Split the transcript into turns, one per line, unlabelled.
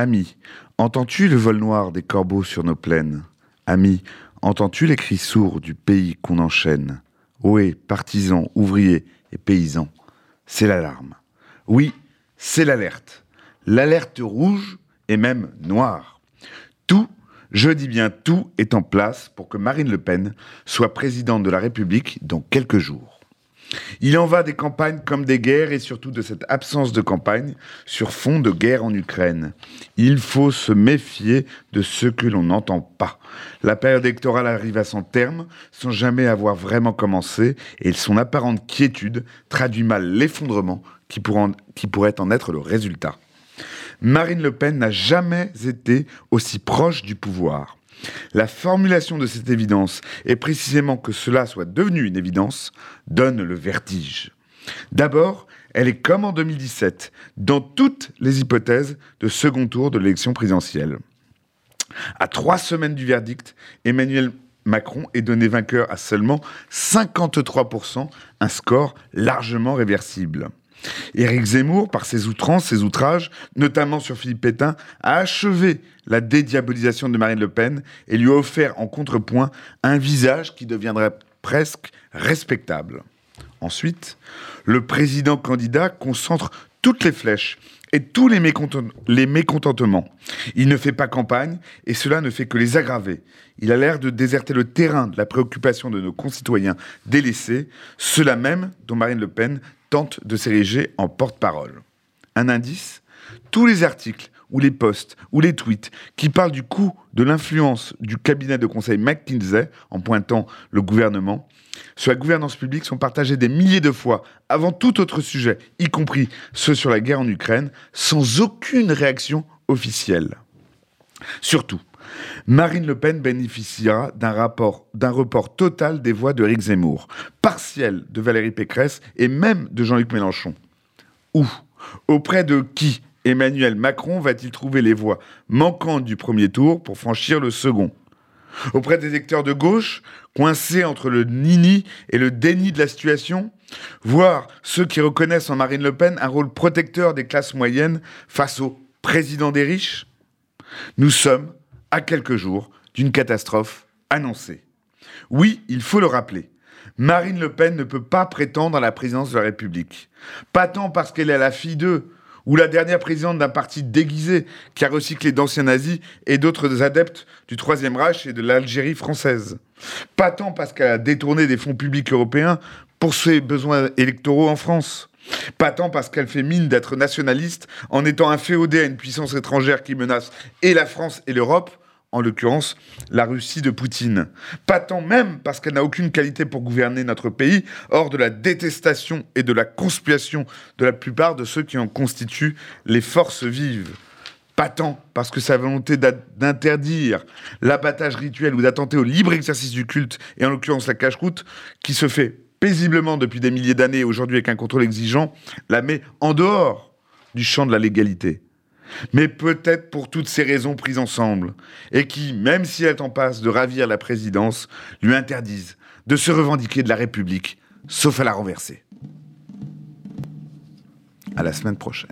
Ami, entends-tu le vol noir des corbeaux sur nos plaines? Ami, entends-tu les cris sourds du pays qu'on enchaîne? Ohé, partisans, ouvriers et paysans, c'est l'alarme. Oui, c'est l'alerte. L'alerte rouge et même noire. Tout, je dis bien tout, est en place pour que Marine Le Pen soit présidente de la République dans quelques jours. Il en va des campagnes comme des guerres et surtout de cette absence de campagne sur fond de guerre en Ukraine. Il faut se méfier de ce que l'on n'entend pas. La période électorale arrive à son terme sans jamais avoir vraiment commencé et son apparente quiétude traduit mal l'effondrement qui, pourrait en être le résultat. Marine Le Pen n'a jamais été aussi proche du pouvoir. La formulation de cette évidence, et précisément que cela soit devenu une évidence, donne le vertige. D'abord, elle est comme en 2017, dans toutes les hypothèses de second tour de l'élection présidentielle. À trois semaines du verdict, Emmanuel Macron est donné vainqueur à seulement 53%, un score largement réversible. Éric Zemmour, par ses outrances, ses outrages, notamment sur Philippe Pétain, a achevé la dédiabolisation de Marine Le Pen et lui a offert en contrepoint un visage qui deviendrait presque respectable. Ensuite, le président candidat concentre toutes les flèches et tous les, mécontentements. Il ne fait pas campagne et cela ne fait que les aggraver. Il a l'air de déserter le terrain de la préoccupation de nos concitoyens délaissés, ceux-là même dont Marine Le Pen tente de s'ériger en porte-parole. Un indice Tous les articles ou les posts ou les tweets qui parlent du coût de l'influence du cabinet de conseil McKinsey en pointant le gouvernement sur la gouvernance publique sont partagés des milliers de fois avant tout autre sujet, y compris ceux sur la guerre en Ukraine, sans aucune réaction officielle. Surtout, Marine Le Pen bénéficiera d'un rapport, report total des voix de Rick Zemmour, partiel de Valérie Pécresse et même de Jean-Luc Mélenchon. Où? Auprès de qui Emmanuel Macron va-t-il trouver les voix manquantes du premier tour pour franchir le second? Auprès des électeurs de gauche, coincés entre le nini et le déni de la situation, voire ceux qui reconnaissent en Marine Le Pen un rôle protecteur des classes moyennes face au président des riches? Nous sommes à quelques jours d'une catastrophe annoncée. Oui, il faut le rappeler. Marine Le Pen ne peut pas prétendre à la présidence de la République. Pas tant parce qu'elle est la fille d'eux, ou la dernière présidente d'un parti déguisé qui a recyclé d'anciens nazis et d'autres adeptes du Troisième Reich et de l'Algérie française. Pas tant parce qu'elle a détourné des fonds publics européens pour ses besoins électoraux en France. Pas tant parce qu'elle fait mine d'être nationaliste en étant inféodée à une puissance étrangère qui menace et la France et l'Europe, en l'occurrence la Russie de Poutine. Pas tant même parce qu'elle n'a aucune qualité pour gouverner notre pays, hors de la détestation et de la conspiration de la plupart de ceux qui en constituent les forces vives. Pas tant parce que sa volonté d'interdire l'abattage rituel ou d'attenter au libre exercice du culte, et en l'occurrence la cache-route, qui se fait paisiblement depuis des milliers d'années, aujourd'hui avec un contrôle exigeant, la met en dehors du champ de la légalité mais peut-être pour toutes ces raisons prises ensemble, et qui, même si elle en passe de ravir la présidence, lui interdisent de se revendiquer de la République, sauf à la renverser. À la semaine prochaine.